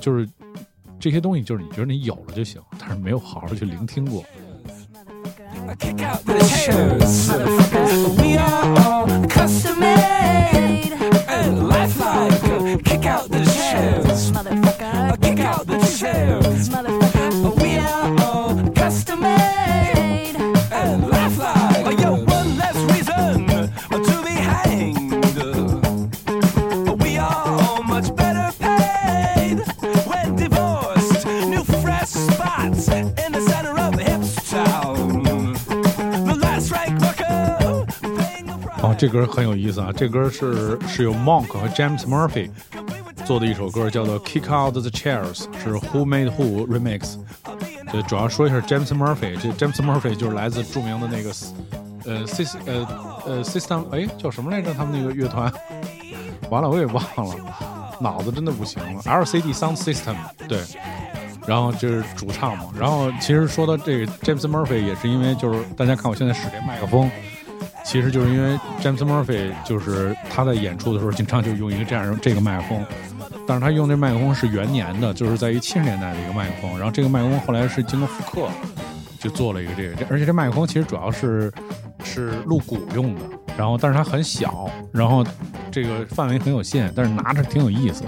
就是这些东西，就是你觉得你有了就行，但是没有好好去聆听过。这歌很有意思啊！这歌是是由 Monk 和 James Murphy 做的一首歌，叫做《Kick Out the Chairs》，是 Who Made Who Remix。对，主要说一下 James Murphy，这 James Murphy 就是来自著名的那个呃 Sis 呃呃 System，哎叫什么来着？他们那个乐团，完了我也忘了，脑子真的不行了。LCD Sound System，对。然后就是主唱嘛，然后其实说到这个 James Murphy 也是因为就是大家看我现在使这麦克风，其实就是因为 James Murphy 就是他在演出的时候经常就用一个这样这个麦克风，但是他用这麦克风是元年的，就是在于七十年代的一个麦克风，然后这个麦克风后来是经过复刻，就做了一个这个，而且这麦克风其实主要是是录鼓用的，然后但是它很小，然后这个范围很有限，但是拿着挺有意思，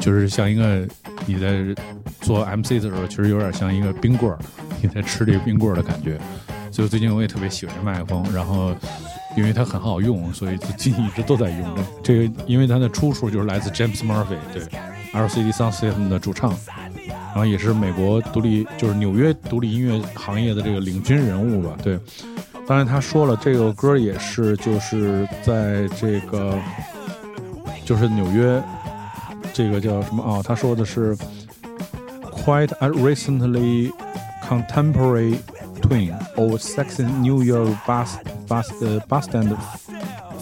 就是像一个你在做 MC 的时候，其实有点像一个冰棍儿，你在吃这个冰棍儿的感觉。所以最近我也特别喜欢这麦克风，然后因为它很好用，所以最近一直都在用。这个因为它的出处就是来自 James Murphy，对 LCD Sound System 的主唱，然后也是美国独立就是纽约独立音乐行业的这个领军人物吧。对，当然他说了，这个歌也是就是在这个就是纽约这个叫什么啊？他说的是 quite a recently contemporary twin of sexy New York bus bus uh, bus stand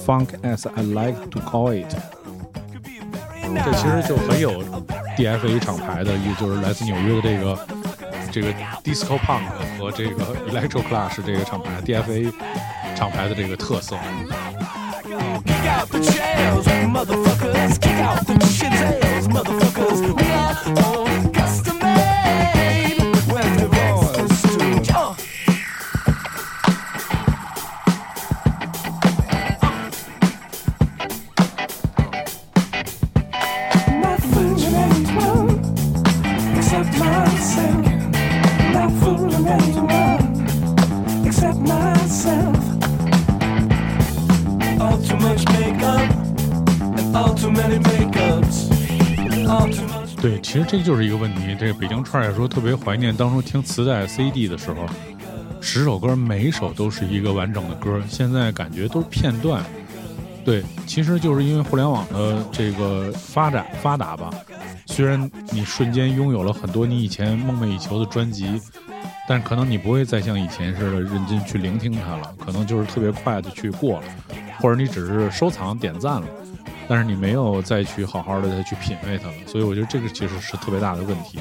funk as I like to call it。这其实就很有 DFA 厂牌的，也就是来自纽约的这个这个 disco punk 和这个 electro clash 这个厂牌 DFA 厂牌的这个特色。
Kick out the chairs, motherfuckers. Kick out the shit motherfuckers. We are all custom made
这就是一个问题。这个北京串儿也说特别怀念当初听磁带 CD 的时候，十首歌每一首都是一个完整的歌，现在感觉都是片段。对，其实就是因为互联网的这个发展发达吧，虽然你瞬间拥有了很多你以前梦寐以求的专辑，但可能你不会再像以前似的认真去聆听它了，可能就是特别快的去过了，或者你只是收藏点赞了。但是你没有再去好好的再去品味它了，所以我觉得这个其实是特别大的问题。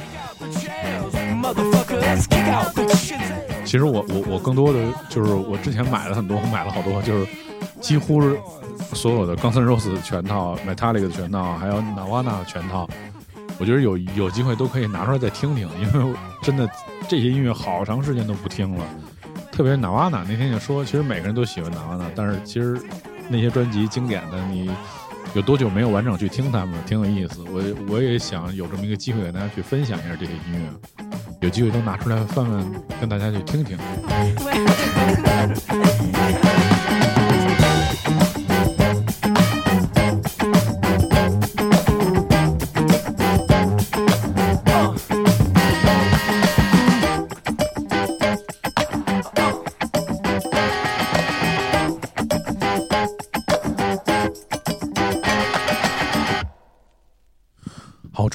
其实我我我更多的就是我之前买了很多，买了好多，就是几乎是所有的 Guns N' Roses 的全套、Metallica 的全套，还有 Nirvana 的全套，我觉得有有机会都可以拿出来再听听，因为真的这些音乐好长时间都不听了。特别是 Nirvana 那天也说，其实每个人都喜欢 Nirvana，但是其实那些专辑经典的你。有多久没有完整去听他们了？挺有意思。我我也想有这么一个机会给大家去分享一下这些音乐，有机会都拿出来翻翻，跟大家去听听。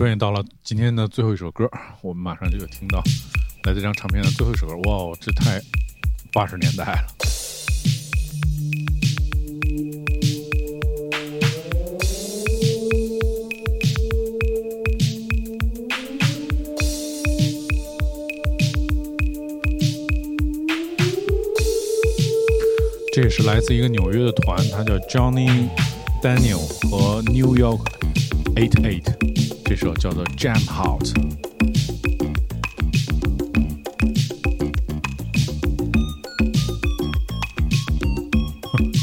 转眼到了今天的最后一首歌，我们马上就要听到来自这张唱片的最后一首歌。哇，哦，这太八十年代了。这也是来自一个纽约的团，它叫 Johnny Daniel 和 New York Eight Eight，这首叫做《Jam Out》，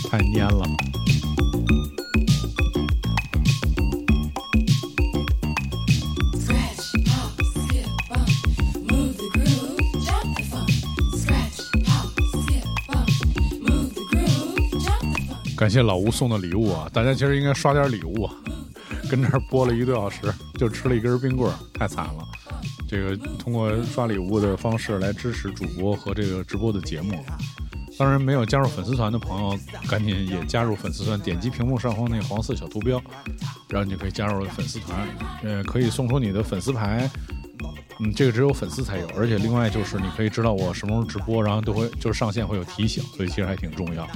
太蔫了。感谢老吴送的礼物啊！大家其实应该刷点礼物，跟这儿播了一个多小时。就吃了一根冰棍，太惨了。这个通过刷礼物的方式来支持主播和这个直播的节目。当然，没有加入粉丝团的朋友，赶紧也加入粉丝团，点击屏幕上方那个黄色小图标，然后你就可以加入粉丝团，呃，可以送出你的粉丝牌。嗯，这个只有粉丝才有，而且另外就是你可以知道我什么时候直播，然后都会就是上线会有提醒，所以其实还挺重要。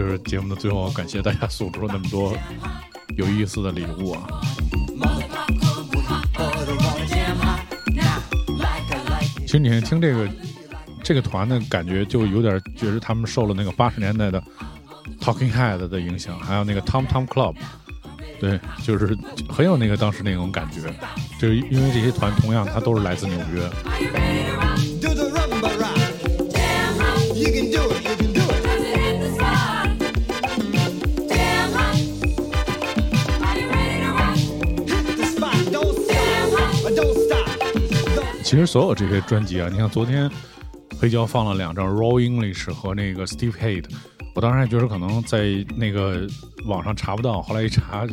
就是节目的最后，感谢大家送出了那么多有意思的礼物啊！其实你听这个这个团的感觉，就有点觉得他们受了那个八十年代的 Talking Head 的影响，还有那个 Tom Tom Club，对，就是很有那个当时那种感觉。就是因为这些团同样，它都是来自纽约。其实所有这些专辑啊，你看昨天黑胶放了两张 Raw English 和那个 Steve Hate，我当时还觉得可能在那个网上查不到，后来一查，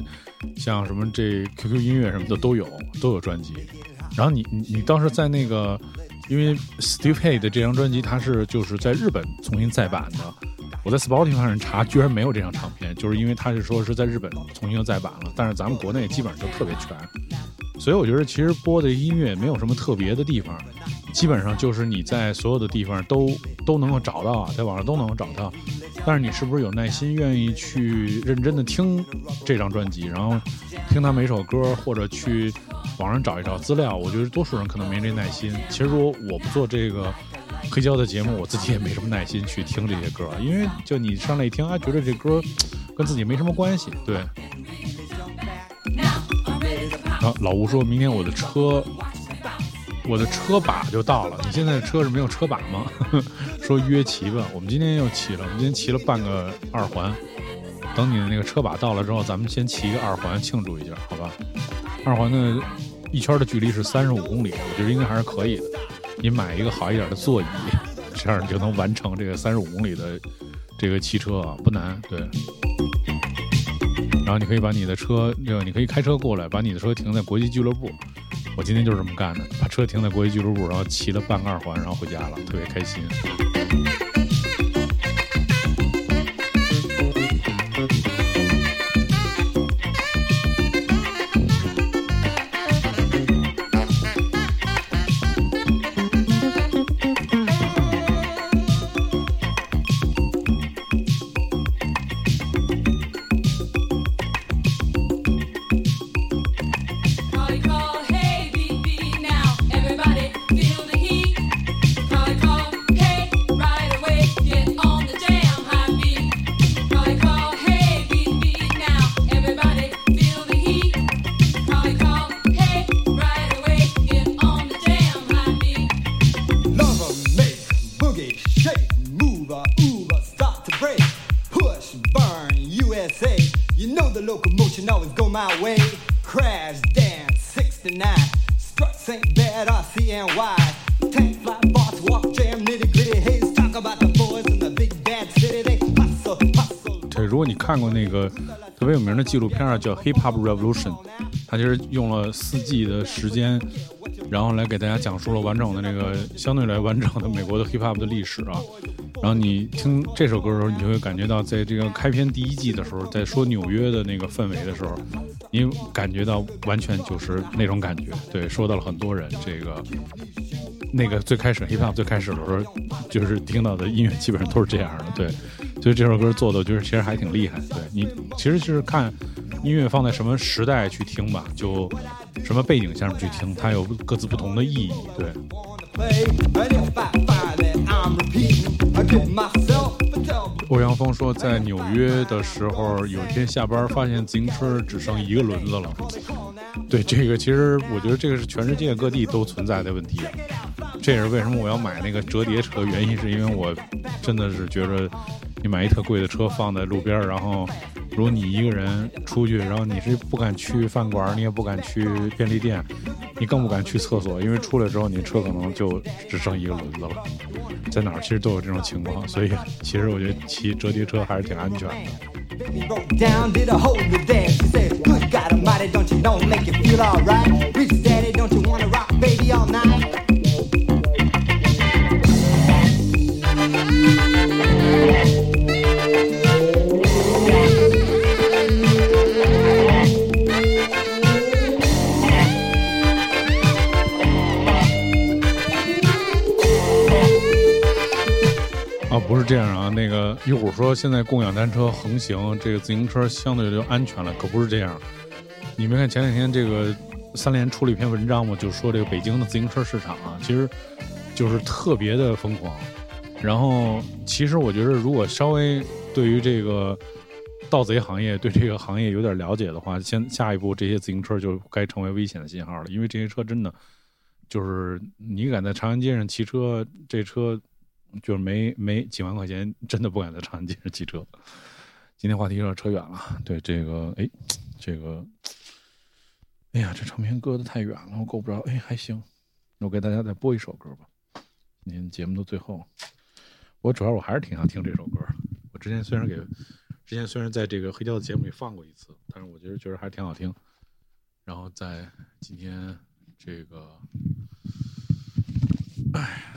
像什么这 QQ 音乐什么的都有，都有专辑。然后你你你当时在那个，因为 Steve Hate 这张专辑它是就是在日本重新再版的，我在 Spotify 上查居然没有这张唱片，就是因为他是说是在日本重新再版了，但是咱们国内基本上就特别全。所以我觉得其实播的音乐没有什么特别的地方，基本上就是你在所有的地方都都能够找到啊，在网上都能够找到。但是你是不是有耐心愿意去认真的听这张专辑，然后听他每首歌，或者去网上找一找资料？我觉得多数人可能没这耐心。其实如果我不做这个黑胶的节目，我自己也没什么耐心去听这些歌，因为就你上来一听啊，觉得这歌跟自己没什么关系，对。啊，老吴说明天我的车，我的车把就到了。你现在车是没有车把吗？说约骑吧，我们今天又骑了，我们今天骑了半个二环。等你的那个车把到了之后，咱们先骑一个二环庆祝一下，好吧？二环的一圈的距离是三十五公里，我觉得应该还是可以的。你买一个好一点的座椅，这样你就能完成这个三十五公里的这个骑车啊，不难。对。然后你可以把你的车，就你可以开车过来，把你的车停在国际俱乐部。我今天就是这么干的，把车停在国际俱乐部，然后骑了半个二环，然后回家了，特别开心。
Saint bad RCNY. Tank fly, boss walk, jam, nitty gritty. Haze talk about the boys in the big bad city. They hustle, hustle.
对，如果你看过那个特别有名的纪录片啊，叫《Hip Hop Revolution》，它其实用了四季的时间，然后来给大家讲述了完整的那个相对来完整的美国的 hip hop 的历史啊。然后你听这首歌的时候，你就会感觉到，在这个开篇第一季的时候，在说纽约的那个氛围的时候，你感觉到完全就是那种感觉。对，说到了很多人这个。那个最开始 hip hop 最开始的时候，就是听到的音乐基本上都是这样的，对，所以这首歌做的，我觉得其实还挺厉害。对你，其实就是看音乐放在什么时代去听吧，就什么背景下面去听，它有各自不同的意义。对，欧阳锋说，在纽约的时候，有一天下班发现自行车只剩一个轮子了。对，这个其实我觉得这个是全世界各地都存在的问题。这也是为什么我要买那个折叠车，原因是因为我真的是觉得，你买一特贵的车放在路边，然后如果你一个人出去，然后你是不敢去饭馆，你也不敢去便利店，你更不敢去厕所，因为出来之后你车可能就只剩一个轮子了。在哪儿其实都有这种情况，所以其实我觉得骑折叠车还是挺安全。不是这样啊，那个一会儿说现在共享单车横行，这个自行车相对就安全了，可不是这样。你没看前两天这个三联出了一篇文章吗？就说这个北京的自行车市场啊，其实就是特别的疯狂。然后，其实我觉得，如果稍微对于这个盗贼行业对这个行业有点了解的话，先下一步这些自行车就该成为危险的信号了，因为这些车真的就是你敢在长安街上骑车，这车就是没没几万块钱，真的不敢在长安街上骑车。今天话题有点扯远了，对这个，哎，这个，哎呀，这唱片搁的太远了，我够不着。哎，还行，我给大家再播一首歌吧。今天节目的最后，我主要我还是挺想听这首歌。我之前虽然给之前虽然在这个黑胶的节目里放过一次，但是我觉得觉得还是挺好听。然后在今天这个，哎，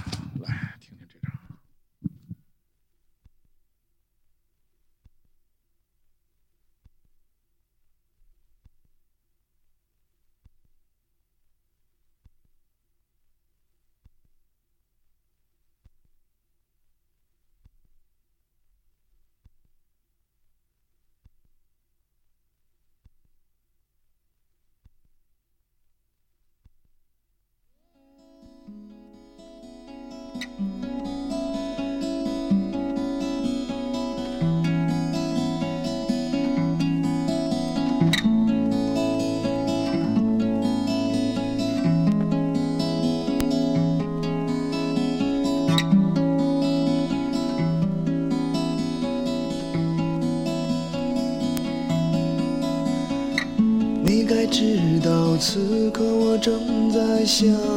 正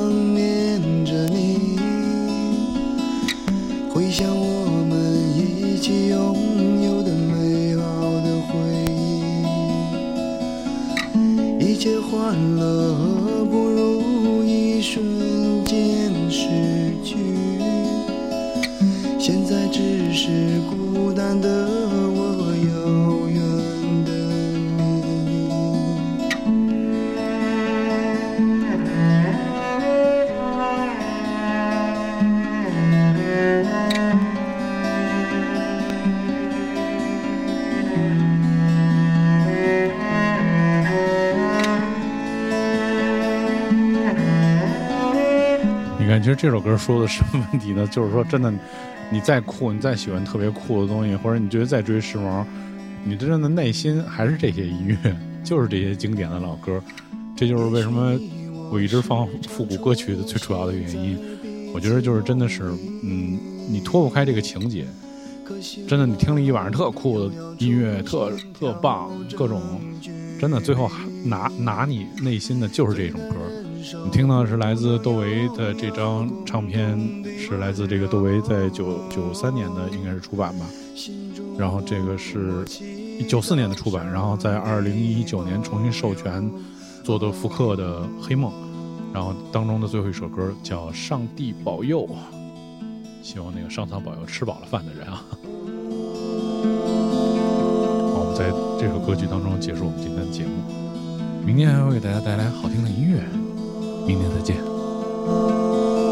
这首歌说的什么问题呢？就是说，真的，你再酷，你再喜欢特别酷的东西，或者你觉得再追时髦，你真正的内心还是这些音乐，就是这些经典的老歌。这就是为什么我一直放复古歌曲的最主要的原因。我觉得就是真的是，嗯，你脱不开这个情节。真的，你听了一晚上特酷的音乐，特特棒，各种，真的最后拿拿你内心的就是这种歌。你听到的是来自窦唯的这张唱片，是来自这个窦唯在九九三年的应该是出版吧，然后这个是九四年的出版，然后在二零一九年重新授权做的复刻的《黑梦》，然后当中的最后一首歌叫《上帝保佑》，希望那个上苍保佑吃饱了饭的人啊。我们在这首歌曲当中结束我们今天的节目，明天还会给大家带来好听的音乐，明天再见。